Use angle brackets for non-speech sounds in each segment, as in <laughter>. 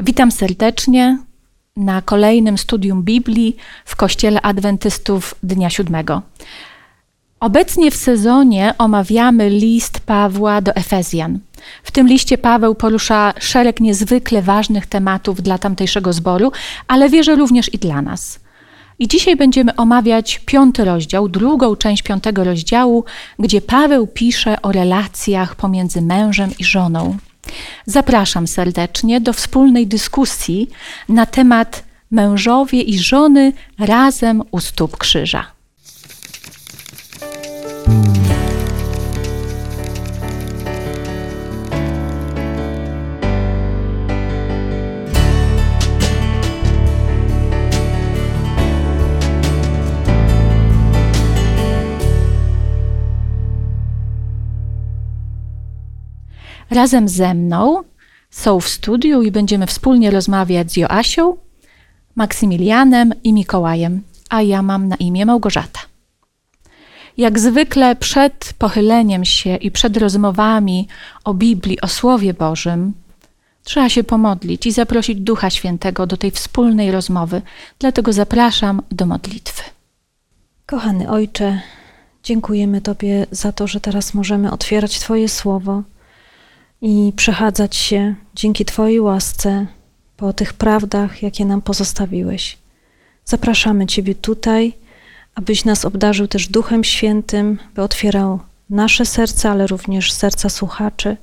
Witam serdecznie na kolejnym studium Biblii w Kościele Adwentystów Dnia Siódmego. Obecnie w sezonie omawiamy list Pawła do Efezjan. W tym liście Paweł porusza szereg niezwykle ważnych tematów dla tamtejszego zboru, ale wierzę również i dla nas. I dzisiaj będziemy omawiać piąty rozdział, drugą część piątego rozdziału, gdzie Paweł pisze o relacjach pomiędzy mężem i żoną. Zapraszam serdecznie do wspólnej dyskusji na temat mężowie i żony razem u stóp krzyża. Razem ze mną są w studiu i będziemy wspólnie rozmawiać z Joasią, Maksymilianem i Mikołajem, a ja mam na imię Małgorzata. Jak zwykle przed pochyleniem się i przed rozmowami o Biblii, o Słowie Bożym, trzeba się pomodlić i zaprosić Ducha Świętego do tej wspólnej rozmowy. Dlatego zapraszam do modlitwy. Kochany Ojcze, dziękujemy Tobie za to, że teraz możemy otwierać Twoje Słowo i przechadzać się dzięki Twojej łasce po tych prawdach, jakie nam pozostawiłeś. Zapraszamy Ciebie tutaj, abyś nas obdarzył też Duchem Świętym, by otwierał nasze serca, ale również serca słuchaczy,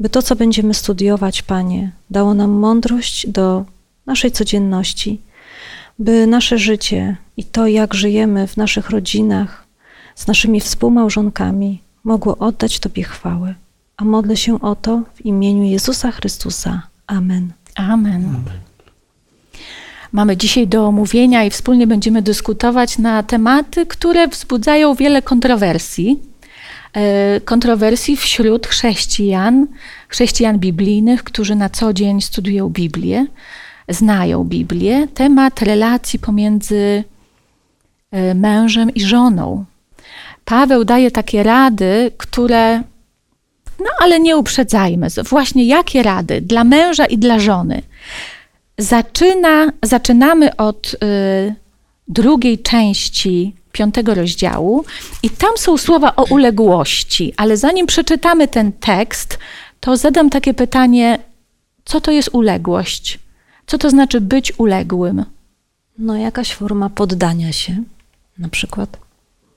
by to, co będziemy studiować, Panie, dało nam mądrość do naszej codzienności, by nasze życie i to, jak żyjemy w naszych rodzinach, z naszymi współmałżonkami, mogło oddać Tobie chwałę. A modlę się o to w imieniu Jezusa Chrystusa. Amen. Amen. Amen. Mamy dzisiaj do omówienia i wspólnie będziemy dyskutować na tematy, które wzbudzają wiele kontrowersji. E, kontrowersji wśród chrześcijan, chrześcijan biblijnych, którzy na co dzień studiują Biblię, znają Biblię. Temat relacji pomiędzy e, mężem i żoną. Paweł daje takie rady, które no ale nie uprzedzajmy. Właśnie jakie rady dla męża i dla żony? Zaczyna, zaczynamy od y, drugiej części piątego rozdziału i tam są słowa o uległości, ale zanim przeczytamy ten tekst, to zadam takie pytanie, co to jest uległość? Co to znaczy być uległym? No jakaś forma poddania się na przykład.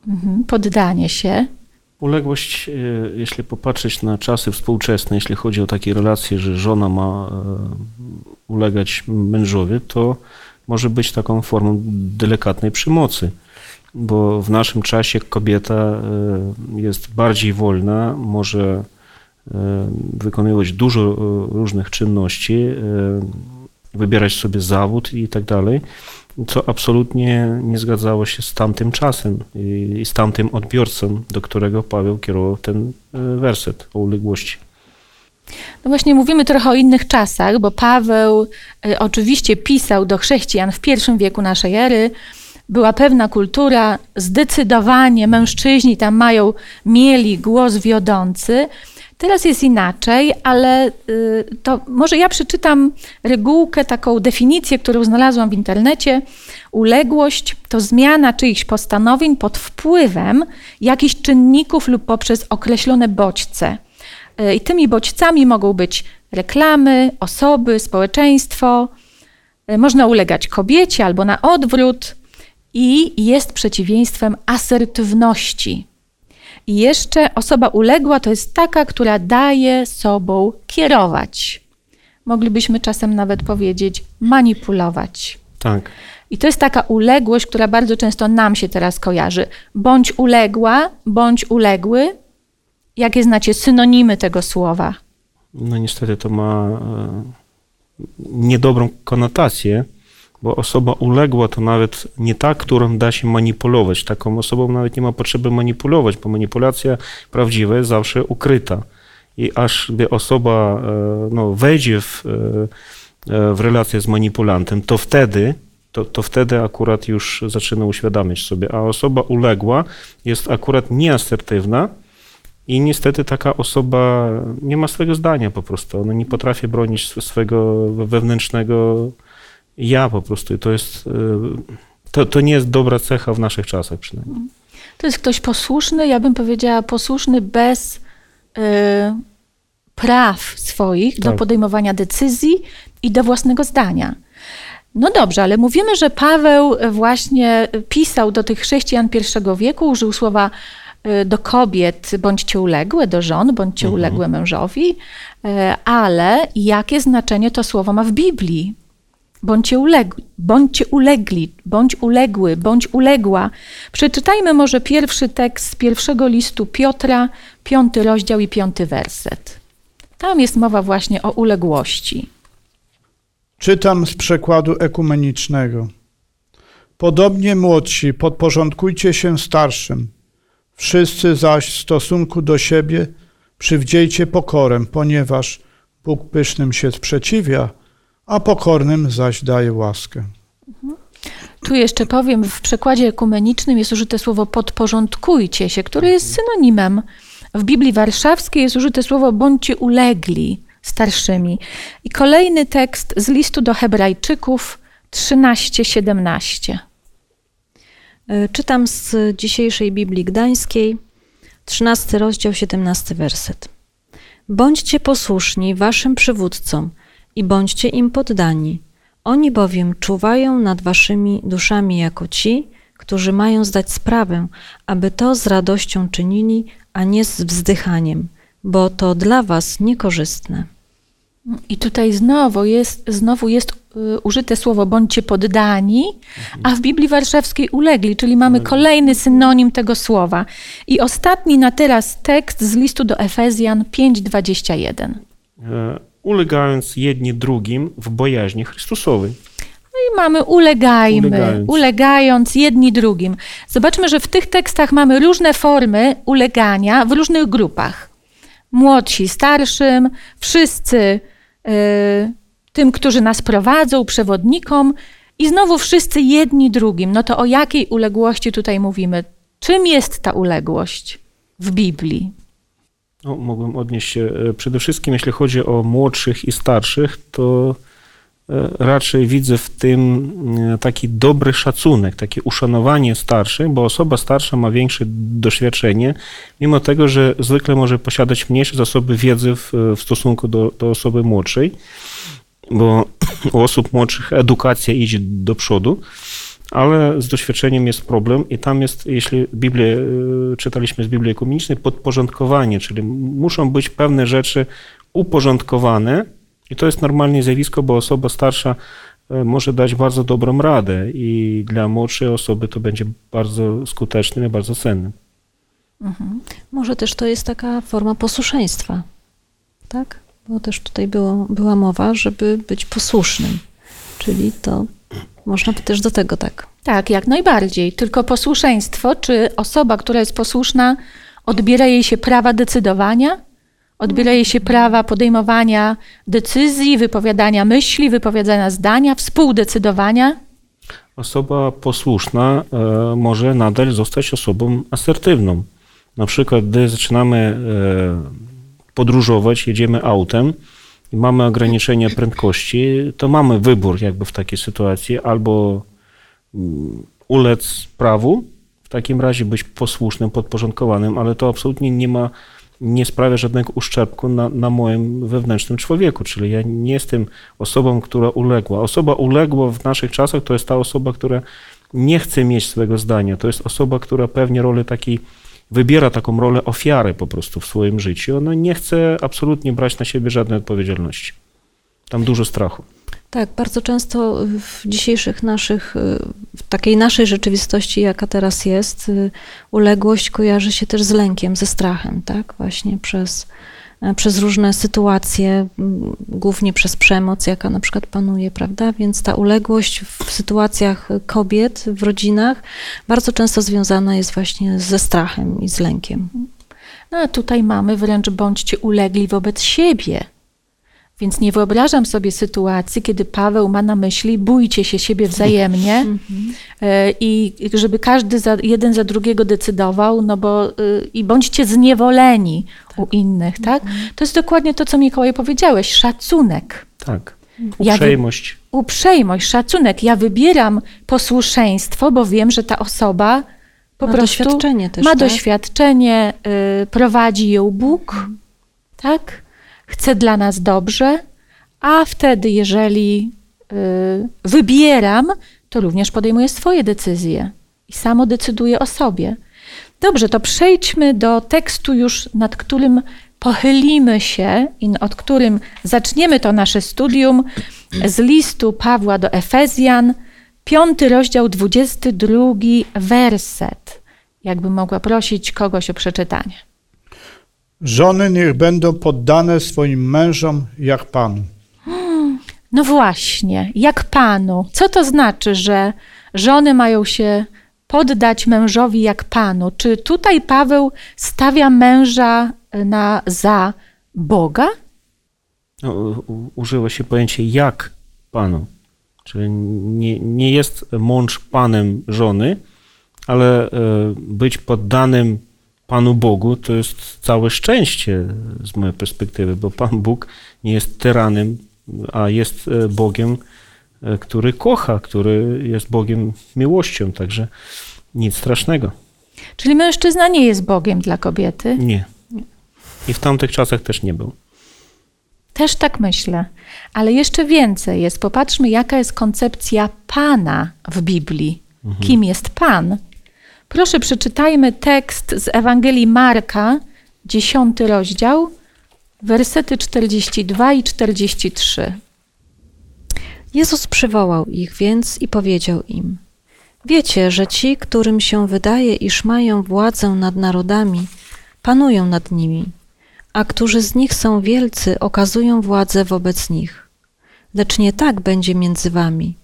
Mhm, poddanie się. Uległość, e, jeśli popatrzeć na czasy współczesne, jeśli chodzi o takie relacje, że żona ma e, ulegać mężowi, to może być taką formą delikatnej przemocy, bo w naszym czasie kobieta e, jest bardziej wolna, może wykonywać dużo różnych czynności, wybierać sobie zawód i tak dalej co absolutnie nie zgadzało się z tamtym czasem i z tamtym odbiorcą, do którego Paweł kierował ten e, werset o uległości. No właśnie mówimy trochę o innych czasach, bo Paweł y, oczywiście pisał do chrześcijan w pierwszym wieku naszej ery. Była pewna kultura, zdecydowanie mężczyźni tam mają, mieli głos wiodący. Teraz jest inaczej, ale y, to może ja przeczytam regułkę, taką definicję, którą znalazłam w internecie. Uległość to zmiana czyichś postanowień pod wpływem jakichś czynników lub poprzez określone bodźce. Y, I tymi bodźcami mogą być reklamy, osoby, społeczeństwo. Y, można ulegać kobiecie albo na odwrót i jest przeciwieństwem asertywności. I jeszcze osoba uległa to jest taka, która daje sobą kierować. Moglibyśmy czasem nawet powiedzieć manipulować. Tak. I to jest taka uległość, która bardzo często nam się teraz kojarzy. Bądź uległa, bądź uległy. Jakie znacie synonimy tego słowa? No niestety to ma e, niedobrą konotację bo osoba uległa to nawet nie ta, którą da się manipulować. Taką osobą nawet nie ma potrzeby manipulować, bo manipulacja prawdziwa jest zawsze ukryta. I aż gdy osoba e, no, wejdzie w, e, e, w relację z manipulantem, to wtedy, to, to wtedy akurat już zaczyna uświadamiać sobie. A osoba uległa jest akurat nieasertywna I niestety taka osoba nie ma swojego zdania po prostu. Ona nie potrafi bronić swojego wewnętrznego ja po prostu. To jest, y, to, to nie jest dobra cecha w naszych czasach przynajmniej. To jest ktoś posłuszny, ja bym powiedziała posłuszny bez y, praw swoich tak. do podejmowania decyzji i do własnego zdania. No dobrze, ale mówimy, że Paweł właśnie pisał do tych chrześcijan pierwszego wieku, użył słowa y, do kobiet bądźcie uległe, do żon bądźcie mhm. uległe mężowi, y, ale jakie znaczenie to słowo ma w Biblii? Bądźcie ulegli, bądźcie ulegli, bądź uległy, bądź uległa. Przeczytajmy może pierwszy tekst z pierwszego listu Piotra, piąty rozdział i piąty werset. Tam jest mowa właśnie o uległości. Czytam z przekładu ekumenicznego. Podobnie młodsi, podporządkujcie się starszym. Wszyscy zaś w stosunku do siebie przywdziejcie pokorę, ponieważ Bóg pysznym się sprzeciwia, a pokornym zaś daje łaskę. Tu jeszcze powiem, w przekładzie ekumenicznym jest użyte słowo podporządkujcie się, które jest synonimem. W Biblii Warszawskiej jest użyte słowo bądźcie ulegli starszymi. I kolejny tekst z listu do Hebrajczyków 13-17. E, czytam z dzisiejszej Biblii Gdańskiej, 13 rozdział, 17 werset. Bądźcie posłuszni waszym przywódcom i bądźcie im poddani. Oni bowiem czuwają nad waszymi duszami jako ci, którzy mają zdać sprawę, aby to z radością czynili, a nie z wzdychaniem, bo to dla was niekorzystne. I tutaj znowu jest, znowu jest y, użyte słowo bądźcie poddani, a w Biblii Warszawskiej ulegli, czyli mamy kolejny synonim tego słowa. I ostatni na teraz tekst z listu do Efezjan 5:21. Ulegając jedni drugim w bojaźni Chrystusowej. No i mamy ulegajmy, ulegając. ulegając jedni drugim. Zobaczmy, że w tych tekstach mamy różne formy ulegania w różnych grupach. Młodsi starszym, wszyscy Y, tym, którzy nas prowadzą, przewodnikom, i znowu wszyscy jedni drugim. No to o jakiej uległości tutaj mówimy? Czym jest ta uległość w Biblii? No, mogłem odnieść się. E, przede wszystkim, jeśli chodzi o młodszych i starszych, to e, raczej widzę w tym e, taki dobry szacunek, takie uszanowanie starszych, bo osoba starsza ma większe doświadczenie, mimo tego, że zwykle może posiadać mniejsze zasoby wiedzy w, w stosunku do, do osoby młodszej, bo <clears throat> u osób młodszych edukacja idzie do przodu, ale z doświadczeniem jest problem i tam jest, jeśli Biblię, czytaliśmy z Biblii Ekumenicznej, podporządkowanie, czyli muszą być pewne rzeczy uporządkowane, i to jest normalne zjawisko, bo osoba starsza e, może dać bardzo dobrą radę i dla młodszej osoby to będzie bardzo skutecznym i bardzo cennym. Mhm. Może też to jest taka forma posłuszeństwa, tak? Bo też tutaj było, była mowa, żeby być posłusznym, czyli to można by też do tego tak. Tak, jak najbardziej. Tylko posłuszeństwo, czy osoba, która jest posłuszna, odbiera jej się prawa decydowania, Odbiera jej się prawa podejmowania decyzji, wypowiadania myśli, wypowiadania zdania, współdecydowania. Osoba posłuszna e, może nadal zostać osobą asertywną. Na przykład, gdy zaczynamy e, podróżować, jedziemy autem i mamy ograniczenie prędkości, to mamy wybór jakby w takiej sytuacji albo mm, ulec prawu, w takim razie być posłusznym, podporządkowanym, ale to absolutnie nie ma nie sprawia żadnego uszczerbku na, na moim wewnętrznym człowieku, czyli ja nie jestem osobą, która uległa. Osoba uległa w naszych czasach to jest ta osoba, która nie chce mieć swojego zdania. To jest osoba, która pewnie rolę takiej, wybiera taką rolę ofiary po prostu w swoim życiu. Ona nie chce absolutnie brać na siebie żadnej odpowiedzialności. Tam dużo strachu. Tak, bardzo często w dzisiejszych naszych, w takiej naszej rzeczywistości, jaka teraz jest, uległość kojarzy się też z lękiem, ze strachem, tak? Właśnie przez, przez różne sytuacje, głównie przez przemoc, jaka na przykład panuje, prawda? Więc ta uległość w sytuacjach kobiet, w rodzinach, bardzo często związana jest właśnie ze strachem i z lękiem. No a tutaj mamy wręcz bądźcie ulegli wobec siebie Więc nie wyobrażam sobie sytuacji, kiedy Paweł ma na myśli bójcie się siebie wzajemnie <laughs> e, i żeby każdy za, jeden za drugiego decydował, no bo y, i bądźcie zniewoleni u innych, tak? To jest dokładnie to, co Mikołaj powiedziałeś, szacunek. Tak. Ja wy- Uprzejmość. uprzejmość, szacunek. Ja wybieram posłuszeństwo, bo wiem, że ta osoba po Ma prostu doświadczenie też, ma tak? doświadczenie, y, prowadzi ją Bóg, tak? Chce dla nas dobrze, a wtedy, jeżeli y, wybieram, to również podejmuję swoje decyzje i samo decyduję o sobie. Dobrze, to przejdźmy do tekstu już, nad którym pochylimy się i od którym zaczniemy to nasze studium z listu Pawła do Efezjan, piąty rozdział, 22 werset. Jakbym mogła prosić kogoś o przeczytanie. Żony niech będą poddane swoim mężom jak Panu. No właśnie, jak Panu. Co to znaczy, że żony mają się poddać mężowi jak Panu? Czy tutaj Paweł stawia męża na, za Boga? No, użyło się pojęcie jak panu. Czyli nie, nie jest mąż panem żony, ale e, być poddanym Panu Bogu to jest całe szczęście z mojej perspektywy, bo Pan Bóg nie jest tyranem, a jest e, Bogiem, e, który kocha, który jest Bogiem miłością, także nic strasznego. Czyli mężczyzna nie jest Bogiem dla kobiety? Nie. I w tamtych czasach też nie był. Też tak myślę. Ale jeszcze więcej jest. Popatrzmy, jaka jest koncepcja Pana w Biblii. Kim jest Pan? Proszę, przeczytajmy tekst z Ewangelii Marka, dziesiąty rozdział, wersety 42 i 43. Jezus przywołał ich więc i powiedział im: Wiecie, że ci, którym się wydaje, iż mają władzę nad narodami, panują nad nimi, a którzy z nich są wielcy, okazują władzę wobec nich. Lecz nie tak będzie między wami,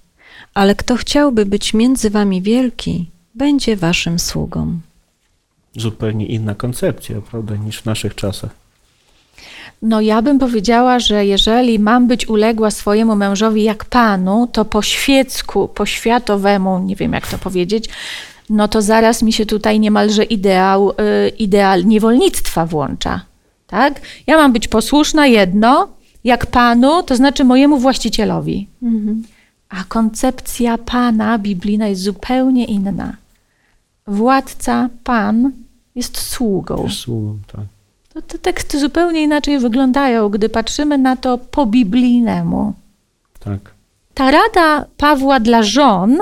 ale kto chciałby być między wami wielki, będzie waszym sługą. Zupełnie inna koncepcja, prawda, niż w naszych czasach. No, ja bym powiedziała, że jeżeli mam być uległa swojemu mężowi jak Panu, to po świecku, po światowemu, nie wiem jak to powiedzieć, no to zaraz mi się tutaj niemalże ideał, y, ideal niewolnictwa włącza. Tak? Ja mam być posłuszna jedno, jak Panu, to znaczy mojemu właścicielowi. A koncepcja Pana biblijna jest zupełnie inna. Władca, Pan jest sługą. Też sługą, tak. To te teksty zupełnie inaczej wyglądają, gdy patrzymy na to po biblijnemu. tak. Ta rada Pawła dla żon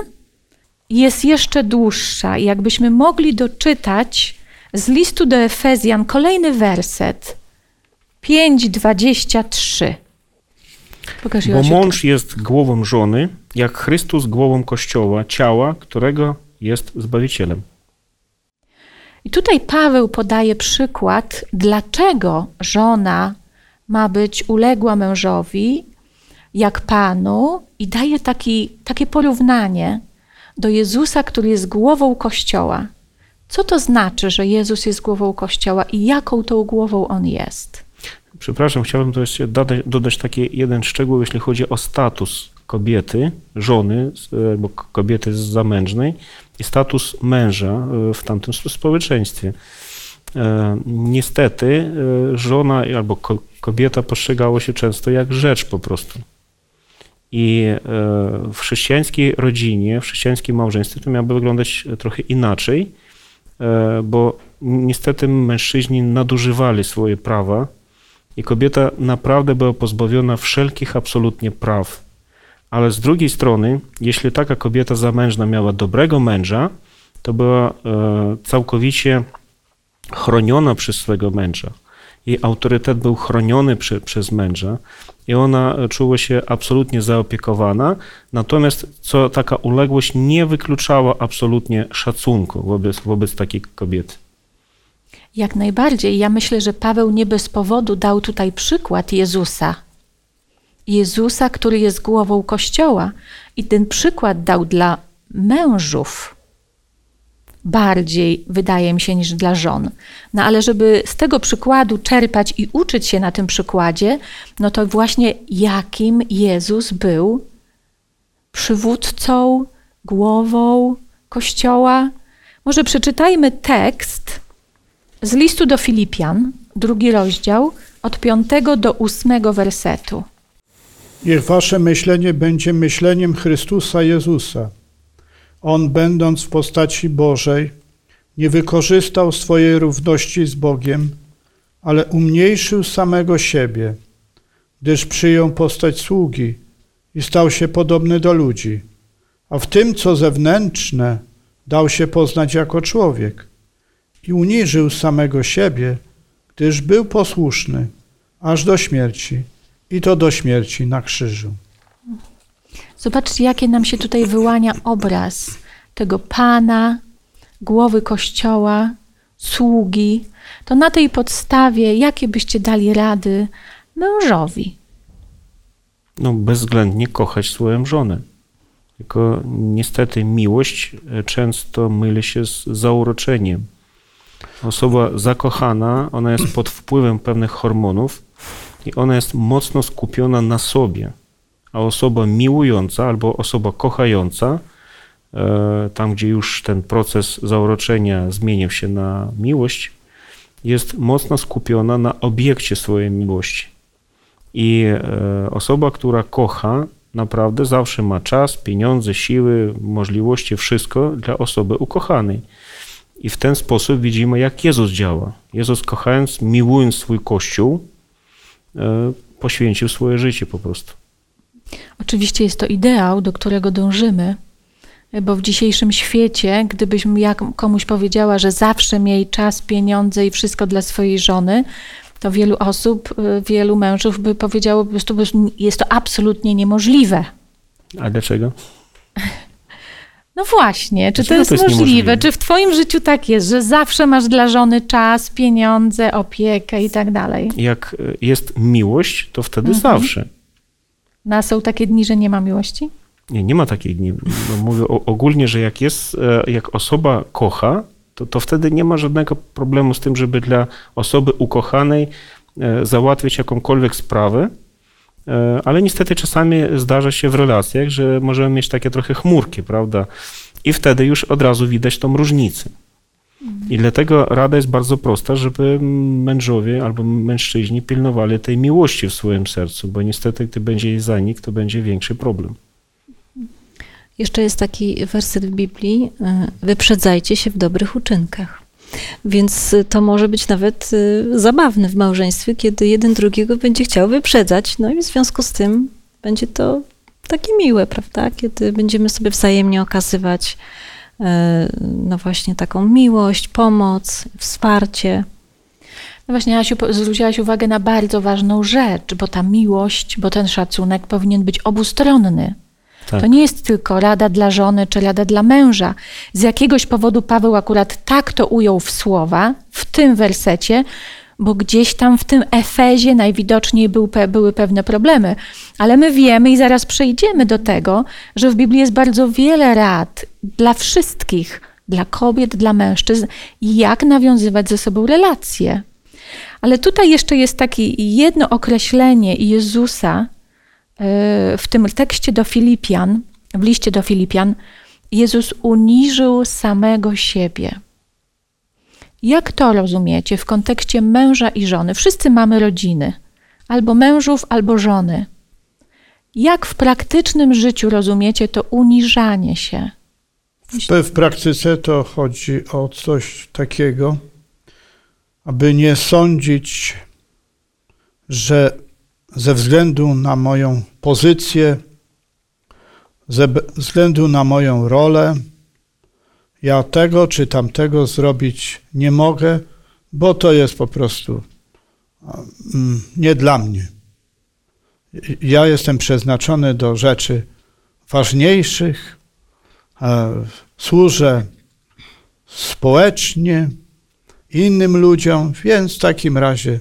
jest jeszcze dłuższa. I jakbyśmy mogli doczytać z listu do Efezjan kolejny werset 5:23. Pokaż Bo mąż jest głową żony, jak Chrystus głową Kościoła, ciała, którego jest Zbawicielem. I tutaj Paweł podaje przykład, dlaczego żona ma być uległa mężowi, jak Panu, i daje taki, takie porównanie do Jezusa, który jest głową Kościoła. Co to znaczy, że Jezus jest głową Kościoła i jaką tą głową on jest? Przepraszam, chciałbym dodać, dodać taki jeden szczegół, jeśli chodzi o status kobiety, żony albo kobiety zamężnej i status męża e, w tamtym spo- społeczeństwie. E, Niestety e, żona albo ko- kobieta postrzegało się często jak rzecz po prostu. I w chrześcijańskiej rodzinie, w chrześcijańskim małżeństwie to miałoby wyglądać trochę inaczej, bo niestety mężczyźni nadużywali swoje prawa i kobieta naprawdę była pozbawiona wszelkich absolutnie praw. Ale z drugiej strony, jeśli taka kobieta zamężna miała dobrego męża, to była e, całkowicie chroniona przez swego męża. Jej autorytet był chroniony przy, przez męża i ona e, czuła się absolutnie zaopiekowana. Natomiast co taka uległość nie wykluczała absolutnie szacunku wobec, wobec takiej kobiety. Jak najbardziej. Ja myślę, że Paweł nie bez powodu dał tutaj przykład Jezusa. Jezusa, który jest głową Kościoła. I ten przykład dał dla mężów. bardziej, wydaje mi się, niż dla żon. No ale żeby z tego przykładu czerpać i uczyć się na tym przykładzie, no to właśnie jakim Jezus był przywódcą, głową Kościoła. Może przeczytajmy tekst z listu do Filipian, drugi rozdział, od piątego do ósmego wersetu. Niech wasze myślenie będzie myśleniem Chrystusa Jezusa. On, będąc w postaci Bożej, nie wykorzystał swojej równości z Bogiem, ale umniejszył samego siebie, gdyż przyjął postać sługi i stał się podobny do ludzi, a w tym, co zewnętrzne, dał się poznać jako człowiek i uniżył samego siebie, gdyż był posłuszny aż do śmierci i to do śmierci na krzyżu. Zobaczcie, jakie nam się tutaj wyłania obraz tego Pana, głowy Kościoła, sługi. To na tej podstawie, jakie byście dali rady mężowi? No, bezwzględnie kochać swoją żonę. Tylko niestety miłość e, często myli się z zauroczeniem. Osoba zakochana, ona jest pod wpływem pewnych hormonów i ona jest mocno skupiona na sobie. A osoba miłująca albo osoba kochająca, e, tam gdzie już ten proces zauroczenia zmienił się na miłość, jest mocno skupiona na obiekcie swojej miłości. I e, osoba, która kocha, naprawdę zawsze ma czas, pieniądze, siły, możliwości, wszystko dla osoby ukochanej. I w ten sposób widzimy, jak Jezus działa. Jezus, kochając, miłując swój Kościół, poświęcił swoje życie po prostu. Oczywiście jest to ideał, do którego dążymy, bo w dzisiejszym świecie, gdybyś jak komuś powiedziała, że zawsze miej czas, pieniądze i wszystko dla swojej żony, to wielu osób, y, wielu mężów by powiedziało po prostu, że jest to absolutnie niemożliwe. A dlaczego? <laughs> No właśnie, czy Dlaczego to jest, to jest możliwe? niemożliwe? Czy w Twoim życiu tak jest, że zawsze masz dla żony czas, pieniądze, opiekę i tak dalej? Jak e, jest miłość, to wtedy zawsze. No, a są takie dni, że nie ma miłości? Nie, nie ma takiej dni. No, mówię ogólnie, że jak jest, e, jak osoba kocha, to, to wtedy nie ma żadnego problemu z tym, żeby dla osoby ukochanej e, załatwić jakąkolwiek sprawę, ale niestety czasami zdarza się w relacjach, że możemy mieć takie trochę chmurki, prawda? I wtedy już od razu widać tą różnicę. I dlatego rada jest bardzo prosta, żeby mężowie albo mężczyźni pilnowali tej miłości w swoim sercu, bo niestety, gdy będzie jej zanik, to będzie większy problem. Jeszcze jest taki werset w Biblii: y, Wyprzedzajcie się w dobrych uczynkach. Więc y, to może być nawet y, zabawne w małżeństwie, kiedy jeden drugiego będzie chciał wyprzedzać. No i w związku z tym będzie to takie miłe, prawda? Kiedy będziemy sobie wzajemnie okazywać no właśnie taką miłość, pomoc, wsparcie. No właśnie, Asiu, zwróciłaś uwagę na bardzo ważną rzecz, bo ta miłość, bo ten szacunek powinien być obustronny. Tak. To nie jest tylko rada dla żony czy rada dla męża. Z jakiegoś powodu Paweł akurat tak to ujął w słowa, w tym wersecie, bo gdzieś tam w tym Efezie najwidoczniej był, były pewne problemy. Ale my wiemy i zaraz przejdziemy do tego, że w Biblii jest bardzo wiele rad dla wszystkich, dla kobiet, dla mężczyzn, jak nawiązywać ze sobą relacje. Ale tutaj jeszcze jest takie jedno określenie Jezusa, w tym tekście do Filipian, w liście do Filipian, Jezus uniżył samego siebie. Jak to rozumiecie w kontekście męża i żony? Wszyscy mamy rodziny, albo mężów, albo żony. Jak w praktycznym życiu rozumiecie to uniżanie się? W, w praktyce to chodzi o coś takiego, aby nie sądzić, że ze względu na moją pozycję, ze względu na moją rolę, ja tego czy tamtego zrobić nie mogę, bo to jest po prostu mm, nie dla mnie. Ja jestem przeznaczony do rzeczy ważniejszych, służę społecznie innym ludziom, więc w takim razie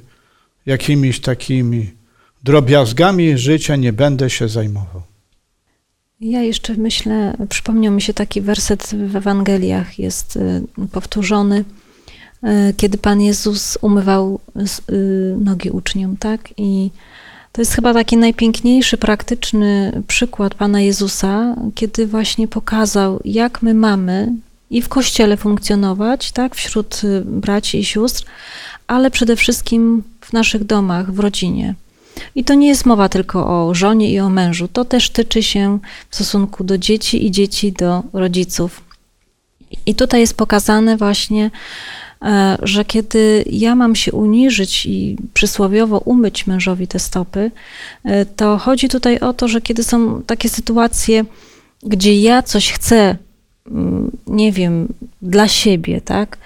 jakimiś takimi drobiazgami życia nie będę się zajmował. Ja jeszcze myślę, przypomniał mi się taki werset w Ewangeliach, jest y, powtórzony, y, kiedy Pan Jezus umywał y, nogi uczniom, tak? I to jest chyba taki najpiękniejszy, praktyczny przykład Pana Jezusa, kiedy właśnie pokazał, jak my mamy i w kościele funkcjonować, tak, wśród braci i sióstr, ale przede wszystkim w naszych domach, w rodzinie. I to nie jest mowa tylko o żonie i o mężu, to też tyczy się w stosunku do dzieci i dzieci do rodziców. I tutaj jest pokazane właśnie, e, że kiedy ja mam się uniżyć i przysłowiowo umyć mężowi te stopy, e, to chodzi tutaj o to, że kiedy są takie sytuacje, gdzie ja coś chcę, mm, nie wiem, dla siebie, tak?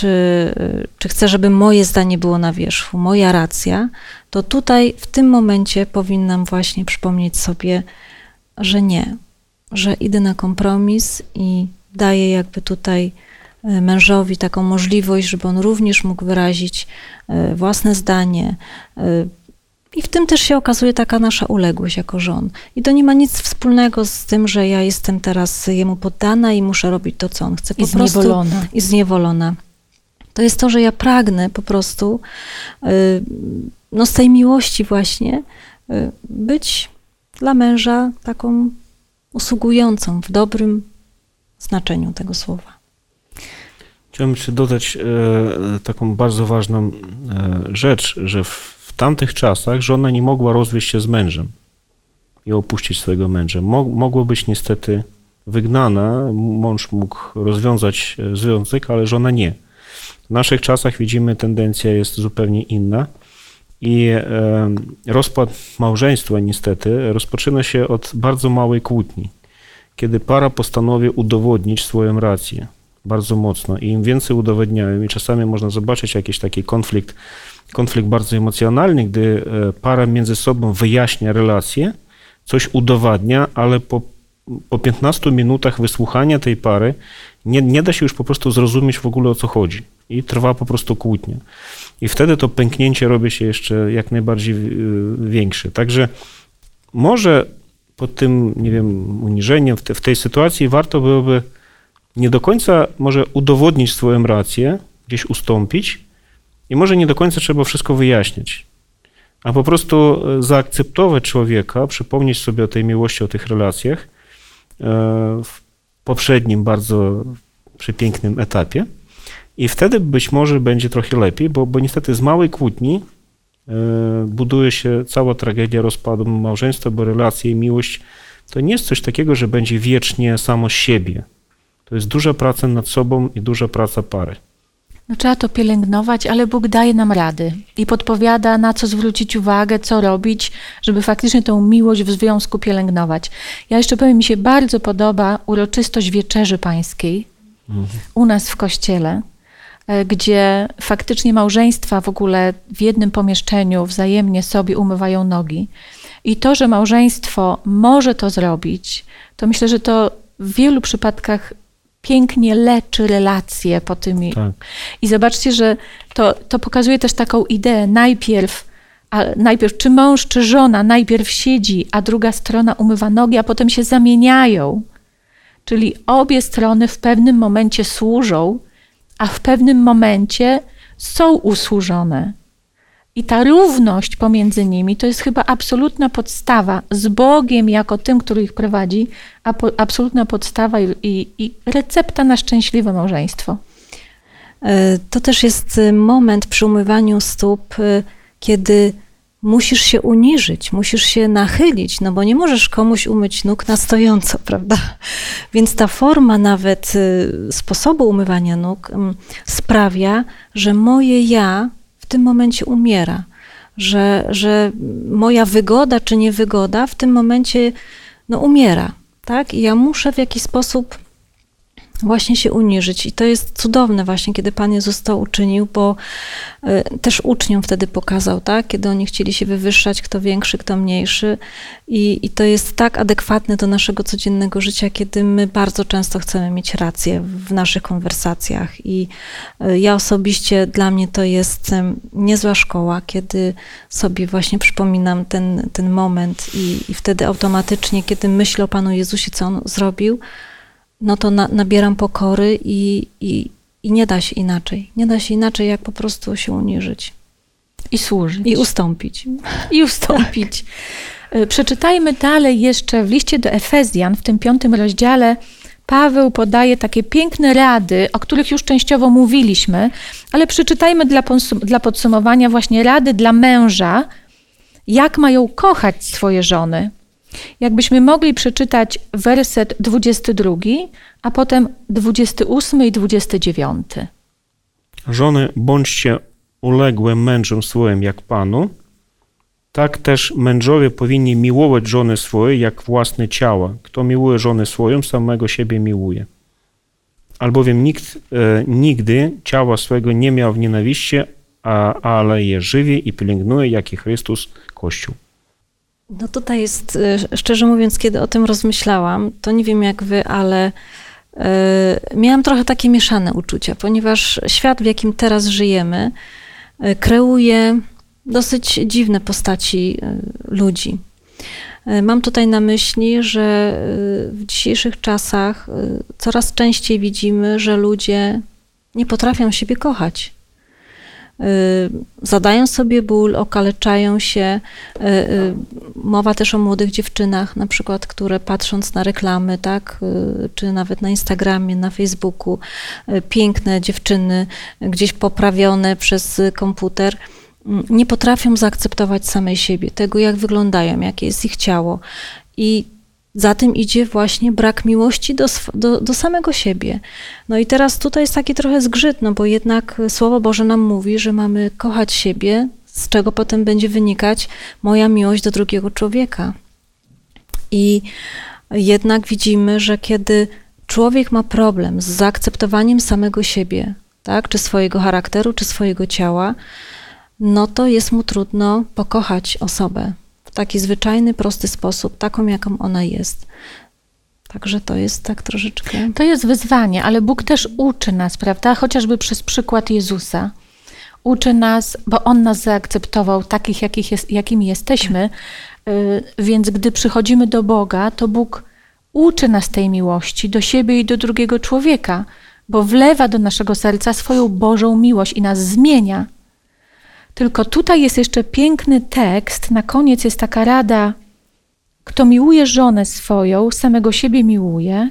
Czy, czy chcę, żeby moje zdanie było na wierzchu, moja racja, to tutaj w tym momencie powinnam właśnie przypomnieć sobie, że nie, że idę na kompromis i daję jakby tutaj e, mężowi taką możliwość, żeby on również mógł wyrazić e, własne zdanie. E, I w tym też się okazuje taka nasza uległość jako żon. I to nie ma nic wspólnego z tym, że ja jestem teraz jemu poddana i muszę robić to, co on chce. Po I zniewolona. I zniewolona. To jest to, że ja pragnę po prostu no z tej miłości właśnie y, być dla męża taką usługującą w dobrym znaczeniu tego słowa. Chciałbym jeszcze dodać e, taką bardzo ważną e, rzecz, że w, w, tamtych czasach żona nie mogła rozwieść się z mężem i opuścić swojego męża. Mo, mogło być niestety wygnana, mąż mógł rozwiązać e, związek, ale żona nie. W naszych czasach widzimy, tendencja jest zupełnie inna. I rozpad małżeństwa niestety rozpoczyna się od bardzo małej kłótni, kiedy para postanowi udowodnić swoją rację bardzo mocno i im więcej udowadniają i czasami można zobaczyć jakiś taki konflikt, konflikt bardzo emocjonalny, gdy e, para między sobą wyjaśnia relacje, coś udowadnia, ale po, po 15 minutach wysłuchania tej pary nie, nie da się już po prostu zrozumieć w ogóle o co chodzi i trwa po prostu kłótnia. I wtedy to pęknięcie robi się jeszcze jak najbardziej y, większe. Także może pod tym, nie wiem, uniżeniem w, te, w tej sytuacji warto byłoby nie do końca może udowodnić swoją rację, gdzieś ustąpić i może nie do końca trzeba wszystko wyjaśniać, a po prostu e, zaakceptować człowieka, przypomnieć sobie o tej miłości, o tych relacjach e, w poprzednim bardzo przepięknym etapie i wtedy być może będzie trochę lepiej, bo, bo niestety z małej kłótni e, buduje się cała tragedia rozpadu małżeństwa, bo relacje i miłość to nie jest coś takiego, że będzie wiecznie samo siebie. To jest duża praca nad sobą i duża praca pary. No, trzeba to pielęgnować, ale Bóg daje nam rady i podpowiada, na co zwrócić uwagę, co robić, żeby faktycznie tą miłość w związku pielęgnować. Ja jeszcze powiem, mi się bardzo podoba uroczystość Wieczerzy Pańskiej mhm. u nas w kościele. E, gdzie faktycznie małżeństwa w ogóle w jednym pomieszczeniu wzajemnie sobie umywają nogi. I to, że małżeństwo może to zrobić, to myślę, że to w wielu przypadkach pięknie leczy relacje po tymi. Tak. I zobaczcie, że to, to pokazuje też taką ideę. Najpierw, a najpierw czy mąż, czy żona najpierw siedzi, a druga strona umywa nogi, a potem się zamieniają. Czyli obie strony w pewnym momencie służą a w pewnym momencie są usłużone. I ta równość pomiędzy nimi to jest chyba absolutna podstawa z Bogiem jako tym, który ich prowadzi, a po, absolutna podstawa i, i, i recepta na szczęśliwe małżeństwo. E, to też jest y, moment przy umywaniu stóp, y, kiedy musisz się uniżyć, musisz się nachylić, no bo nie możesz komuś umyć nóg na stojąco, <laughs> prawda? Więc ta forma nawet y, sposobu umywania nóg mm, sprawia, że moje ja w tym momencie umiera, że, że moja wygoda czy niewygoda w tym momencie no, umiera, tak? I ja muszę w jakiś sposób właśnie się uniżyć. I to jest cudowne właśnie, kiedy Pan Jezus to uczynił, bo y, też uczniom wtedy pokazał, tak? Kiedy oni chcieli się wywyższać, kto większy, kto mniejszy. I, I to jest tak adekwatne do naszego codziennego życia, kiedy my bardzo często chcemy mieć rację w naszych konwersacjach. I y, ja osobiście, dla mnie to jest niezła szkoła, kiedy sobie właśnie przypominam ten, ten moment i, i wtedy automatycznie, kiedy myślę o Panu Jezusie, co On zrobił, no to na, nabieram pokory i, i, i nie da się inaczej. Nie da się inaczej, jak po prostu się uniżyć. I służyć. I ustąpić. <laughs> I ustąpić. E, przeczytajmy dalej jeszcze w liście do Efezjan, w tym piątym rozdziale. Paweł podaje takie piękne rady, o których już częściowo mówiliśmy, ale przeczytajmy dla, dla podsumowania właśnie rady dla męża, jak mają kochać swoje żony. Jakbyśmy mogli przeczytać werset 22, a potem 28 i 29. Żony, bądźcie uległe mężom swoim jak Panu, tak też mężowie powinni miłować żony swoje jak własne ciała. Kto miłuje żonę swoją, samego siebie miłuje. Albowiem nikt e, nigdy ciała swego nie miał w nienawiści, a, ale je żywi i pielęgnuje, jak i Chrystus Kościół. No tutaj jest, y, szczerze mówiąc, kiedy o tym rozmyślałam, to nie wiem jak wy, ale y, miałam trochę takie mieszane uczucia, ponieważ świat, w jakim teraz żyjemy, y, kreuje dosyć dziwne postaci ludzi. Mam tutaj na myśli, że w dzisiejszych czasach coraz częściej widzimy, że ludzie nie potrafią siebie kochać. Y, zadają sobie ból, okaleczają się. Y, y, mowa też o młodych dziewczynach, na przykład, które patrząc na reklamy, tak, czy nawet na Instagramie, na Facebooku, piękne dziewczyny, gdzieś poprawione przez komputer, nie potrafią zaakceptować samej siebie, tego jak wyglądają, jakie jest ich ciało. I za tym idzie właśnie brak miłości do, do, do, samego siebie. No i teraz tutaj jest taki trochę zgrzyt, no bo jednak Słowo Boże nam mówi, że mamy kochać siebie, z czego potem będzie wynikać moja miłość do drugiego człowieka. I jednak widzimy, że kiedy człowiek ma problem z zaakceptowaniem samego siebie, tak, czy swojego charakteru, czy swojego ciała, no to jest mu trudno pokochać osobę w taki zwyczajny, prosty sposób, taką, jaką ona jest. Także to jest tak troszeczkę. To jest wyzwanie, ale Bóg też uczy nas, prawda? Chociażby przez przykład Jezusa. Uczy nas, bo On nas zaakceptował takich, jakich jest, jakimi jesteśmy, y, więc gdy przychodzimy do Boga, to Bóg uczy nas tej miłości do siebie i do drugiego człowieka, bo wlewa do naszego serca swoją Bożą miłość i nas zmienia. Tylko tutaj jest jeszcze piękny tekst, na koniec jest taka rada: kto miłuje żonę swoją, samego siebie miłuje,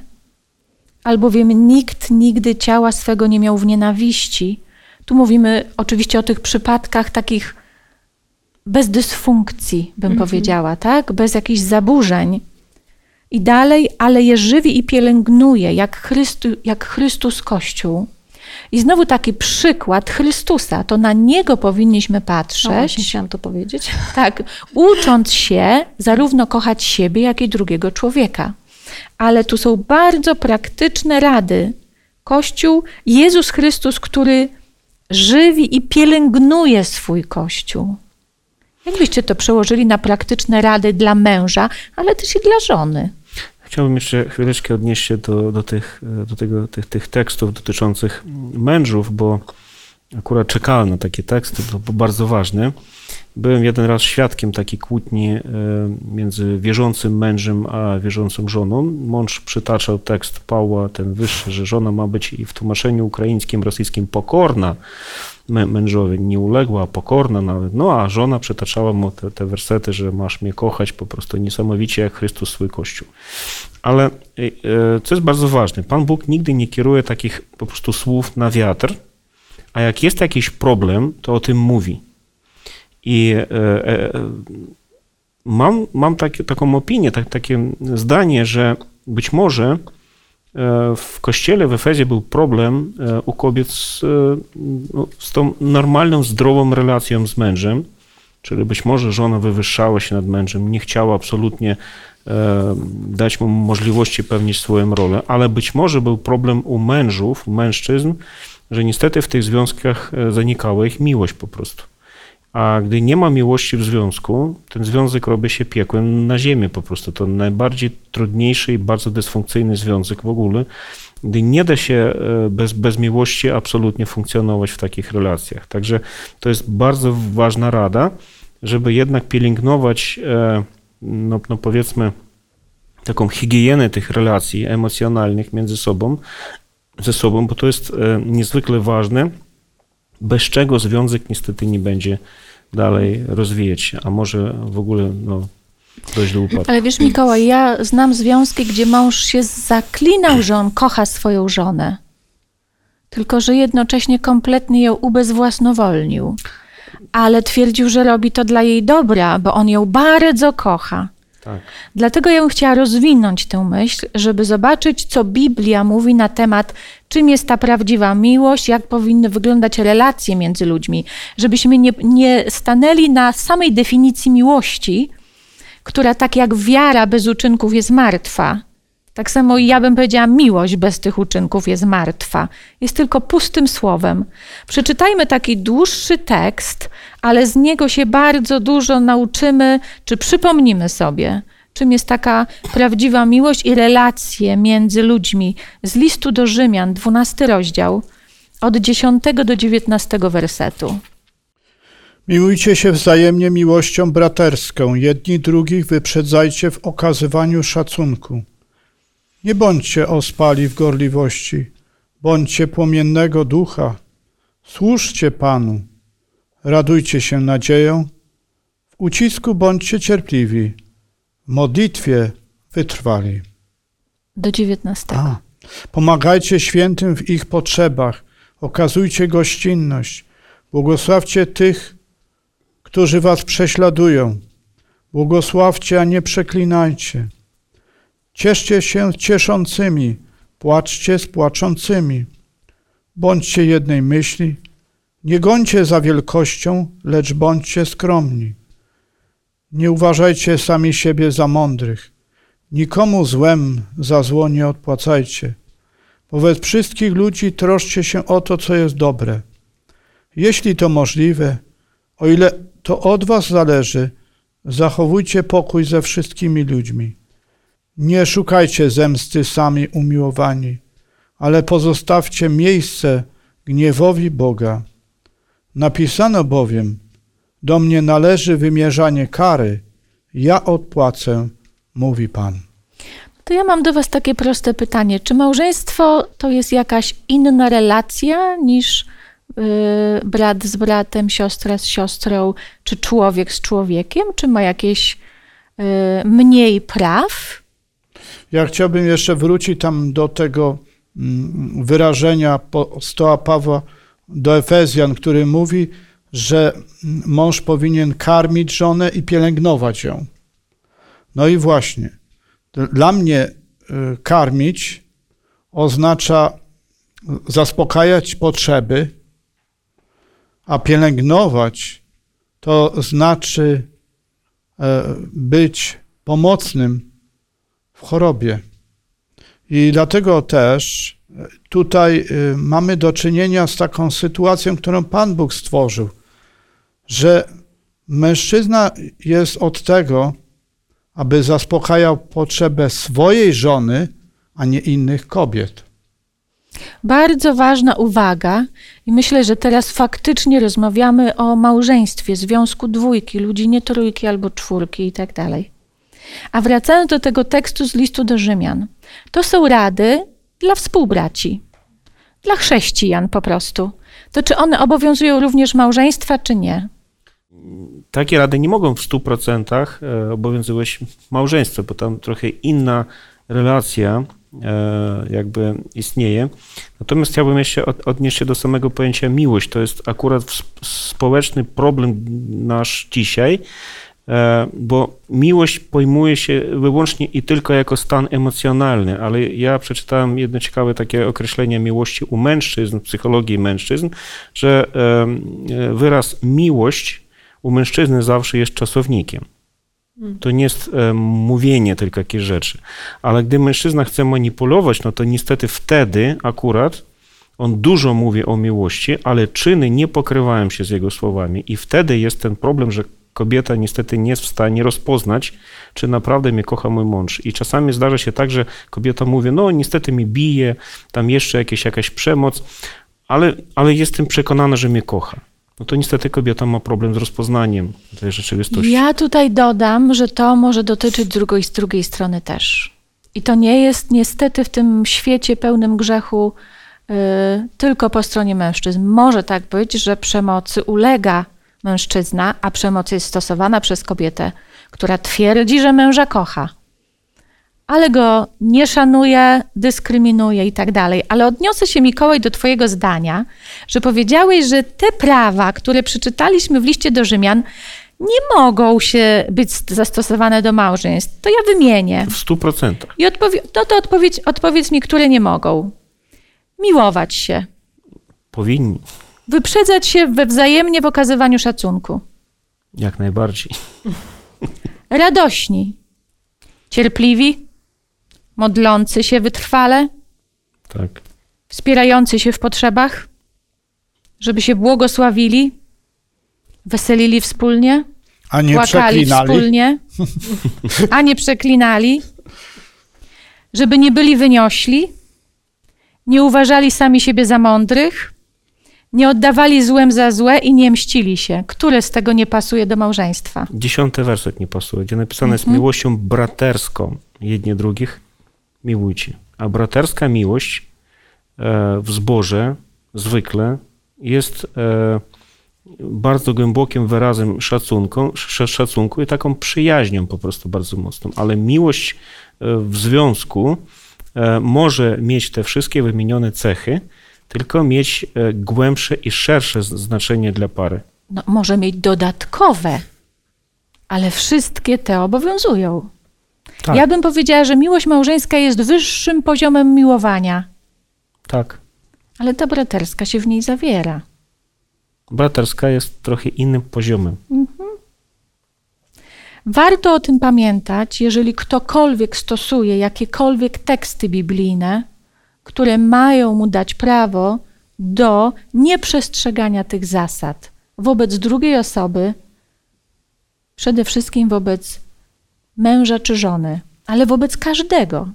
albowiem nikt nigdy ciała swego nie miał w nienawiści. Tu mówimy oczywiście o tych przypadkach takich bez dysfunkcji, bym mhm. powiedziała, tak? Bez jakichś zaburzeń. I dalej, ale je żywi i pielęgnuje, jak, Chrystu, jak Chrystus Kościół. I znowu taki przykład Chrystusa, to na Niego powinniśmy patrzeć. No właśnie chciałam to powiedzieć. <laughs> Tak, ucząc się zarówno kochać siebie, jak i drugiego człowieka. Ale tu są bardzo praktyczne rady. Kościół, Jezus Chrystus, który żywi i pielęgnuje swój Kościół. Jakbyście to przełożyli na praktyczne rady dla męża, ale też i dla żony? Chciałbym jeszcze chwileczkę odnieść się do, do, tych, do tego, tych, tych tekstów dotyczących mężów, bo akurat czekałem na takie teksty, to bardzo ważne. Byłem jeden raz świadkiem takiej kłótni e, między wierzącym mężem a wierzącą żoną. Mąż przytaczał tekst Pawła, ten wyższy, że żona ma być i w tłumaczeniu ukraińskim, rosyjskim pokorna mężowi, nie uległa, pokorna nawet. No a żona przytaczała mu te, te wersety, że masz mnie kochać po prostu niesamowicie jak Chrystus swój Kościół. Ale e, co jest bardzo ważne, Pan Bóg nigdy nie kieruje takich po prostu słów na wiatr, a jak jest jakiś problem, to o tym mówi. I e, e, mam, mam takie, taką opinię, tak, takie zdanie, że być może e, w kościele w Efezie był problem u kobiet z, no, z tą normalną, zdrową relacją z mężem Czyli być może żona wywyższała się nad mężem, nie chciała absolutnie e, dać mu możliwości pełnić swoją rolę, ale być może był problem u mężów, u mężczyzn, że niestety w tych związkach e, zanikała ich miłość po prostu. A gdy nie ma miłości w związku, ten związek robi się piekłem na ziemi po prostu. To najbardziej trudniejszy i bardzo dysfunkcyjny związek w ogóle, gdy nie da się e, bez, bez miłości absolutnie funkcjonować w takich relacjach. Także to jest bardzo ważna rada, żeby jednak pielęgnować, e, no, no powiedzmy, taką higienę tych relacji emocjonalnych między sobą, ze sobą, bo to jest e, niezwykle ważne, bez czego związek niestety nie będzie dalej rozwijać się, a może w ogóle no, dojść do upadku. Ale wiesz, Mikołaj, ja znam związki, gdzie mąż się zaklinał, że on kocha swoją żonę, tylko że jednocześnie kompletnie ją ubezwłasnowolnił. Ale twierdził, że robi to dla jej dobra, bo on ją bardzo kocha. Tak. Dlatego ja bym chciała rozwinąć tę myśl, żeby zobaczyć, co Biblia mówi na temat, czym jest ta prawdziwa miłość, jak powinny wyglądać relacje między ludźmi, żebyśmy nie, nie stanęli na samej definicji miłości, która tak jak wiara bez uczynków jest martwa. Tak samo ja bym powiedziała, miłość bez tych uczynków jest martwa. Jest tylko pustym słowem. Przeczytajmy taki dłuższy tekst, ale z niego się bardzo dużo nauczymy, czy przypomnimy sobie, czym jest taka prawdziwa miłość i relacje między ludźmi. Z listu do Rzymian, 12 rozdział, od 10 do 19 wersetu. Miłujcie się wzajemnie miłością braterską, jedni drugich wyprzedzajcie w okazywaniu szacunku. Nie bądźcie ospali w gorliwości, bądźcie płomiennego ducha. Służcie Panu, radujcie się nadzieją, w ucisku bądźcie cierpliwi, w modlitwie wytrwali. Do 19. A, pomagajcie świętym w ich potrzebach, okazujcie gościnność, błogosławcie tych, którzy was prześladują. Błogosławcie, a nie przeklinajcie. Cieszcie się cieszącymi, płaczcie z płaczącymi. Bądźcie jednej myśli, nie gońcie za wielkością, lecz bądźcie skromni. Nie uważajcie sami siebie za mądrych. Nikomu złem za zło nie odpłacajcie. Wobec wszystkich ludzi troszcie się o to, co jest dobre. Jeśli to możliwe, o ile to od was zależy, zachowujcie pokój ze wszystkimi ludźmi. Nie szukajcie zemsty sami umiłowani, ale pozostawcie miejsce gniewowi Boga. Napisano bowiem, do mnie należy wymierzanie kary, ja odpłacę, mówi Pan. To ja mam do Was takie proste pytanie. Czy małżeństwo to jest jakaś inna relacja niż yy, brat z bratem, siostra z siostrą, czy człowiek z człowiekiem? Czy ma jakieś yy, mniej praw? Ja chciałbym jeszcze wrócić tam do tego mm, wyrażenia stoła Pawła do Efezjan, który mówi, że mąż powinien karmić żonę i pielęgnować ją. No i właśnie, dla mnie y, karmić oznacza zaspokajać potrzeby, a pielęgnować to znaczy e, być pomocnym w chorobie. I dlatego też tutaj y, mamy do czynienia z taką sytuacją, którą Pan Bóg stworzył, że mężczyzna jest od tego, aby zaspokajał potrzebę swojej żony, a nie innych kobiet. Bardzo ważna uwaga, i myślę, że teraz faktycznie rozmawiamy o małżeństwie, związku dwójki, ludzi nie trójki albo czwórki i tak dalej. A wracając do tego tekstu z listu do Rzymian, to są rady dla współbraci, dla chrześcijan po prostu. To czy one obowiązują również małżeństwa, czy nie? Takie rady nie mogą w 100% e, obowiązywać małżeństwo, bo tam trochę inna relacja e, jakby istnieje. Natomiast chciałbym jeszcze odnieść się do samego pojęcia miłość. To jest akurat społeczny problem nasz dzisiaj, bo miłość pojmuje się wyłącznie i tylko jako stan emocjonalny, ale ja przeczytałem jedno ciekawe takie określenie miłości u mężczyzn, psychologii mężczyzn, że e, wyraz miłość u mężczyzny zawsze jest czasownikiem. To nie jest e, mówienie tylko jakieś rzeczy. Ale gdy mężczyzna chce manipulować, no to niestety wtedy akurat on dużo mówi o miłości, ale czyny nie pokrywają się z jego słowami. I wtedy jest ten problem, że kobieta niestety nie jest w stanie rozpoznać, czy naprawdę mnie kocha mój mąż. I czasami zdarza się tak, że kobieta mówi, no niestety mi bije, tam jeszcze jakieś, jakaś przemoc, ale, ale jestem przekonana, że mnie kocha. No to niestety kobieta ma problem z rozpoznaniem tej rzeczywistości. Ja tutaj dodam, że to może dotyczyć drugiej, z drugiej strony też. I to nie jest niestety w tym świecie pełnym grzechu y, tylko po stronie mężczyzn. Może tak być, że przemocy ulega mężczyzna, a przemoc jest stosowana przez kobietę, która twierdzi, że męża kocha, ale go nie szanuje, dyskryminuje i tak dalej. Ale odniosę się, Mikołaj, do Twojego zdania, że powiedziałeś, że te prawa, które przeczytaliśmy w liście do Rzymian, nie mogą się być zastosowane do małżeństw. To ja wymienię. W stu procentach. I odpowie- no to odpowiedz, odpowiedz mi, które nie mogą. Miłować się, Powinni, wyprzedzać się we wzajemnie w okazywaniu szacunku, jak najbardziej. radośni, cierpliwi, modlący się wytrwale, Tak. wspierający się w potrzebach, żeby się błogosławili, weselili wspólnie, A nie płakali przeklinali. wspólnie, a nie przeklinali, żeby nie byli wyniośli, nie uważali sami siebie za mądrych, nie oddawali złem za złe i nie mścili się. Które z tego nie pasuje do małżeństwa? Dziesiąty werset nie pasuje, gdzie napisane jest miłością braterską jedni drugich miłujcie. A braterska miłość e, w zborze zwykle jest e, bardzo głębokim wyrazem szacunku, sz- szacunku i taką przyjaźnią po prostu bardzo mocną. Ale miłość e, w związku może mieć te wszystkie wymienione cechy, tylko mieć e, głębsze i szersze znaczenie dla pary. No, może mieć dodatkowe, ale wszystkie te obowiązują. Tak, Ja bym powiedziała, że miłość małżeńska jest wyższym poziomem miłowania, tak. ale ta braterska się w niej zawiera. Braterska jest trochę innym poziomem. Warto o tym pamiętać, jeżeli ktokolwiek stosuje jakiekolwiek teksty biblijne, które mają mu dać prawo do nieprzestrzegania tych zasad wobec drugiej osoby, przede wszystkim wobec męża czy żony, ale wobec każdego.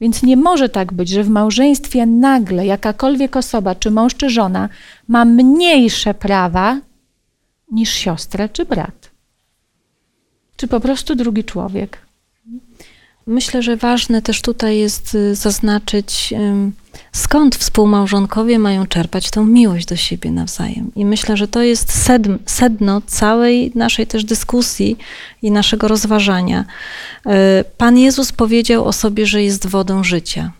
Więc nie może tak być, że w małżeństwie nagle jakakolwiek osoba, czy mąż, czy żona, ma mniejsze prawa niż siostra czy brat czy po prostu drugi człowiek. Myślę, że ważne też tutaj jest y, zaznaczyć, skąd współmałżonkowie mają czerpać tą miłość do siebie nawzajem. I myślę, że to jest sedno całej naszej też dyskusji i naszego rozważania. Y, Pan Jezus powiedział o sobie, że jest wodą życia.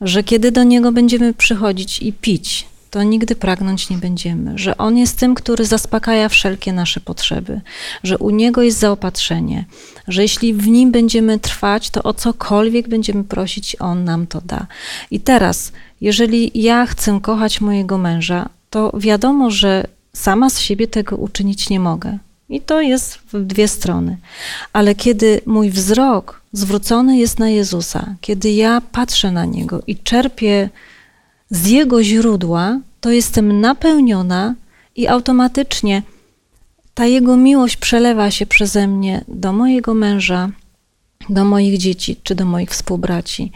Że kiedy do Niego będziemy przychodzić i pić, to nigdy pragnąć nie będziemy. Że On jest tym, który zaspokaja wszelkie nasze potrzeby. Że u Niego jest zaopatrzenie. Że jeśli w Nim będziemy trwać, to o cokolwiek będziemy prosić, On nam to da. I teraz, jeżeli ja chcę kochać mojego męża, to wiadomo, że sama z siebie tego uczynić nie mogę. I to jest w dwie strony. Ale kiedy mój wzrok zwrócony jest na Jezusa, kiedy ja patrzę na Niego i czerpię z Jego źródła, to jestem napełniona i automatycznie ta Jego miłość przelewa się przeze mnie do mojego męża, do moich dzieci czy do moich współbraci.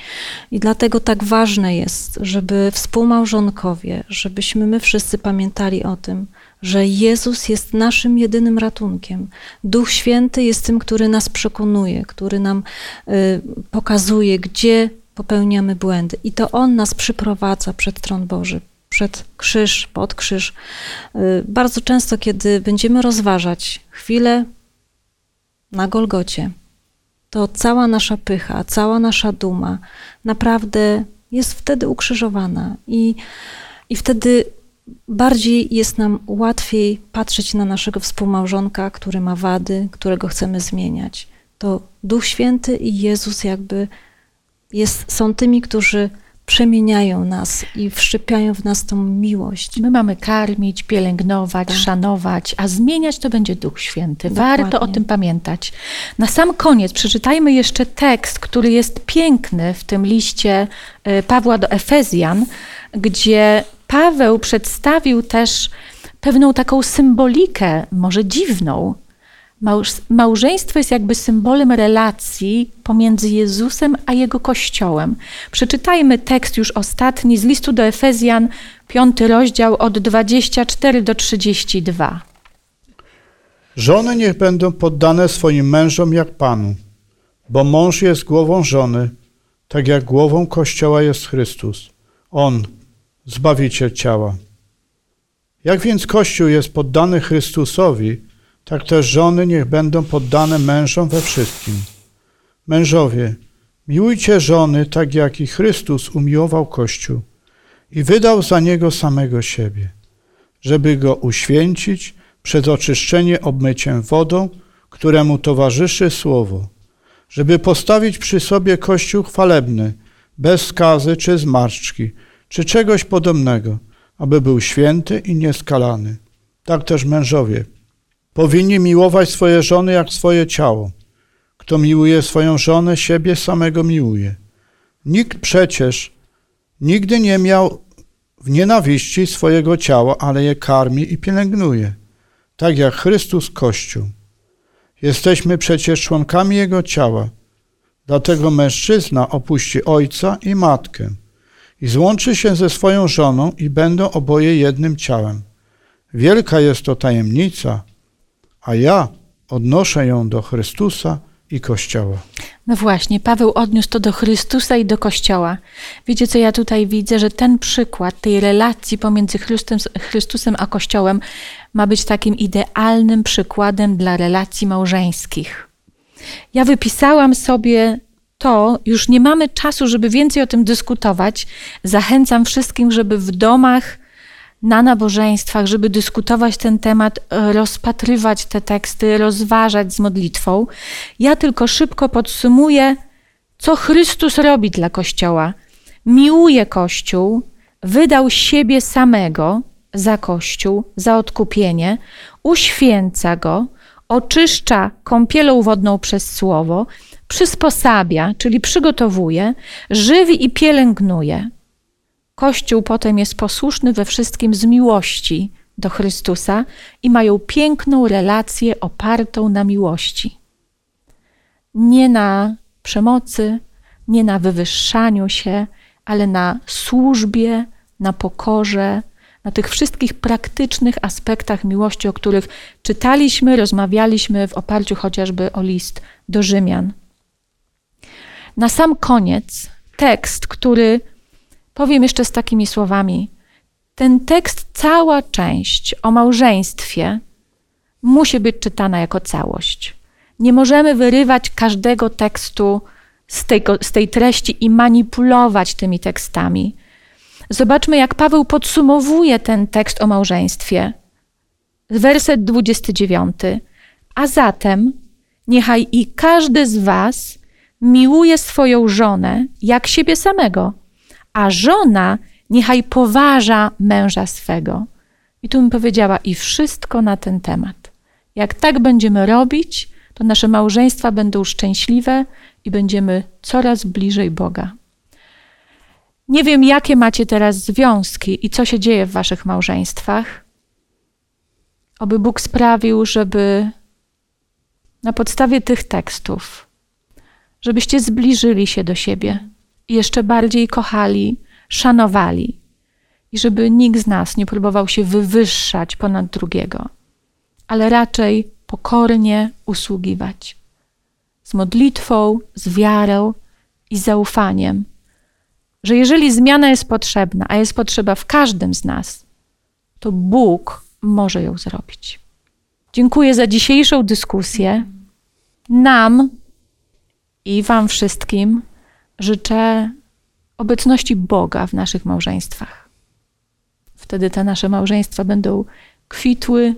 I dlatego tak ważne jest, żeby współmałżonkowie, żebyśmy my wszyscy pamiętali o tym, że Jezus jest naszym jedynym ratunkiem. Duch Święty jest tym, który nas przekonuje, który nam y, pokazuje, gdzie popełniamy błędy. I to On nas przyprowadza przed tron Boży, przed krzyż, pod krzyż. Y, Bardzo często, kiedy będziemy rozważać chwilę na Golgocie, to cała nasza pycha, cała nasza duma naprawdę jest wtedy ukrzyżowana i, i wtedy bardziej jest nam łatwiej patrzeć na naszego współmałżonka, który ma wady, którego chcemy zmieniać. To Duch Święty i Jezus jakby jest, są tymi, którzy przemieniają nas i wszczepiają w nas tą miłość. My mamy karmić, pielęgnować, Tak. szanować, a zmieniać to będzie Duch Święty. Dokładnie. Warto o tym pamiętać. Na sam koniec przeczytajmy jeszcze tekst, który jest piękny w tym liście y, Pawła do Efezjan, gdzie Paweł przedstawił też pewną taką symbolikę, może dziwną. Małż- Małżeństwo jest jakby symbolem relacji pomiędzy Jezusem a Jego Kościołem. Przeczytajmy tekst już ostatni z listu do Efezjan, piąty rozdział od 24 do 32. Żony niech będą poddane swoim mężom jak Panu, bo mąż jest głową żony, tak jak głową Kościoła jest Chrystus. On, Zbawiciel ciała. Jak więc Kościół jest poddany Chrystusowi, tak też żony niech będą poddane mężom we wszystkim. Mężowie, miłujcie żony tak jak i Chrystus umiłował Kościół i wydał za niego samego siebie, żeby go uświęcić przez oczyszczenie obmyciem wodą, któremu towarzyszy słowo, żeby postawić przy sobie Kościół chwalebny, bez skazy czy zmarszczki, czy czegoś podobnego, aby był święty i nieskalany. Tak też mężowie powinni miłować swoje żony jak swoje ciało. Kto miłuje swoją żonę, siebie samego miłuje. Nikt przecież nigdy nie miał w nienawiści swojego ciała, ale je karmi i pielęgnuje, tak jak Chrystus Kościół. Jesteśmy przecież członkami Jego ciała, dlatego mężczyzna opuści ojca i matkę i złączy się ze swoją żoną i będą oboje jednym ciałem. Wielka jest to tajemnica, a ja odnoszę ją do Chrystusa i Kościoła. No właśnie, Paweł odniósł to do Chrystusa i do Kościoła. Wiecie, co ja tutaj widzę? Że ten przykład tej relacji pomiędzy Chrystusem, Chrystusem a Kościołem ma być takim idealnym przykładem dla relacji małżeńskich. Ja wypisałam sobie to, już nie mamy czasu, żeby więcej o tym dyskutować. Zachęcam wszystkim, żeby w domach, na nabożeństwach, żeby dyskutować ten temat, e, rozpatrywać te teksty, rozważać z modlitwą. Ja tylko szybko podsumuję, co Chrystus robi dla Kościoła. Miłuje Kościół, wydał siebie samego za Kościół, za odkupienie, uświęca go, oczyszcza kąpielą wodną przez słowo, przysposabia, czyli przygotowuje, żywi i pielęgnuje. Kościół potem jest posłuszny we wszystkim z miłości do Chrystusa i mają piękną relację opartą na miłości. Nie na przemocy, nie na wywyższaniu się, ale na służbie, na pokorze, na tych wszystkich praktycznych aspektach miłości, o których czytaliśmy, rozmawialiśmy w oparciu chociażby o list do Rzymian. Na sam koniec tekst, który powiem jeszcze z takimi słowami. Ten tekst, cała część o małżeństwie musi być czytana jako całość. Nie możemy wyrywać każdego tekstu z tej, z tej treści i manipulować tymi tekstami. Zobaczmy, jak Paweł podsumowuje ten tekst o małżeństwie. Werset 29. A zatem niechaj i każdy z Was miłuje swoją żonę jak siebie samego, a żona niechaj poważa męża swego. I tu bym powiedziała, i wszystko na ten temat. Jak tak będziemy robić, to nasze małżeństwa będą szczęśliwe i będziemy coraz bliżej Boga. Nie wiem, jakie macie teraz związki i co się dzieje w waszych małżeństwach. Oby Bóg sprawił, żeby na podstawie tych tekstów, żebyście zbliżyli się do siebie jeszcze bardziej kochali, szanowali i żeby nikt z nas nie próbował się wywyższać ponad drugiego, ale raczej pokornie usługiwać. Z modlitwą, z wiarą i zaufaniem, że jeżeli zmiana jest potrzebna, a jest potrzeba w każdym z nas, to Bóg może ją zrobić. Dziękuję za dzisiejszą dyskusję. Nam i Wam wszystkim życzę obecności Boga w naszych małżeństwach. Wtedy te nasze małżeństwa będą kwitły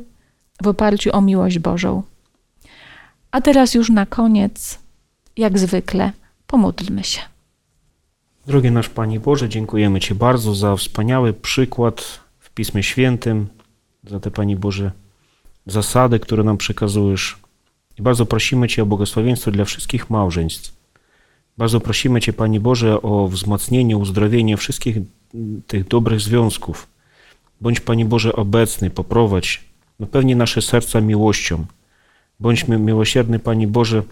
w oparciu o miłość Bożą. A teraz już na koniec, jak zwykle, pomódlmy się. Drogi nasz Panie Boże, dziękujemy Ci bardzo za wspaniały przykład w Pismie Świętym, za te Panie Boże zasady, które nam przekazujesz. I bardzo prosimy Cię o błogosławieństwo dla wszystkich małżeństw. Bardzo prosimy Cię, Panie Boże, o wzmocnienie, uzdrowienie wszystkich tych dobrych związków. Bądź, Panie Boże, obecny, poprowadź, napełnij nasze serca miłością. Bądźmy miłosierny, Panie Boże,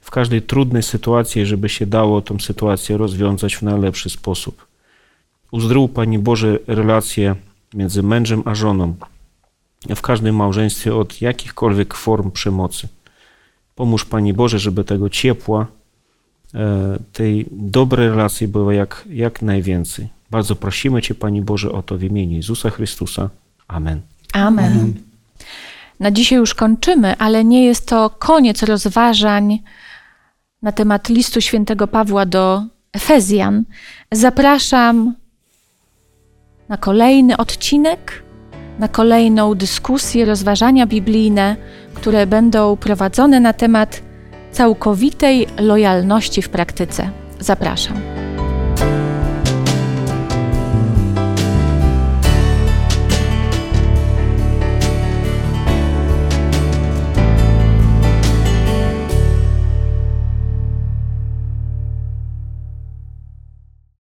w każdej trudnej sytuacji, żeby się dało tę sytuację rozwiązać w najlepszy sposób. Uzdrów, Panie Boże, relacje między mężem a żoną, w każdym małżeństwie od jakichkolwiek form przemocy. Pomóż, Panie Boże, żeby tego ciepła, tej dobrej relacji było jak, jak najwięcej. Bardzo prosimy Cię, Panie Boże, o to w imieniu Jezusa Chrystusa. Amen. Amen. Amen. Na dzisiaj już kończymy, ale nie jest to koniec rozważań na temat listu świętego Pawła do Efezjan. Zapraszam na kolejny odcinek, na kolejną dyskusję, rozważania biblijne, które będą prowadzone na temat całkowitej lojalności w praktyce. Zapraszam.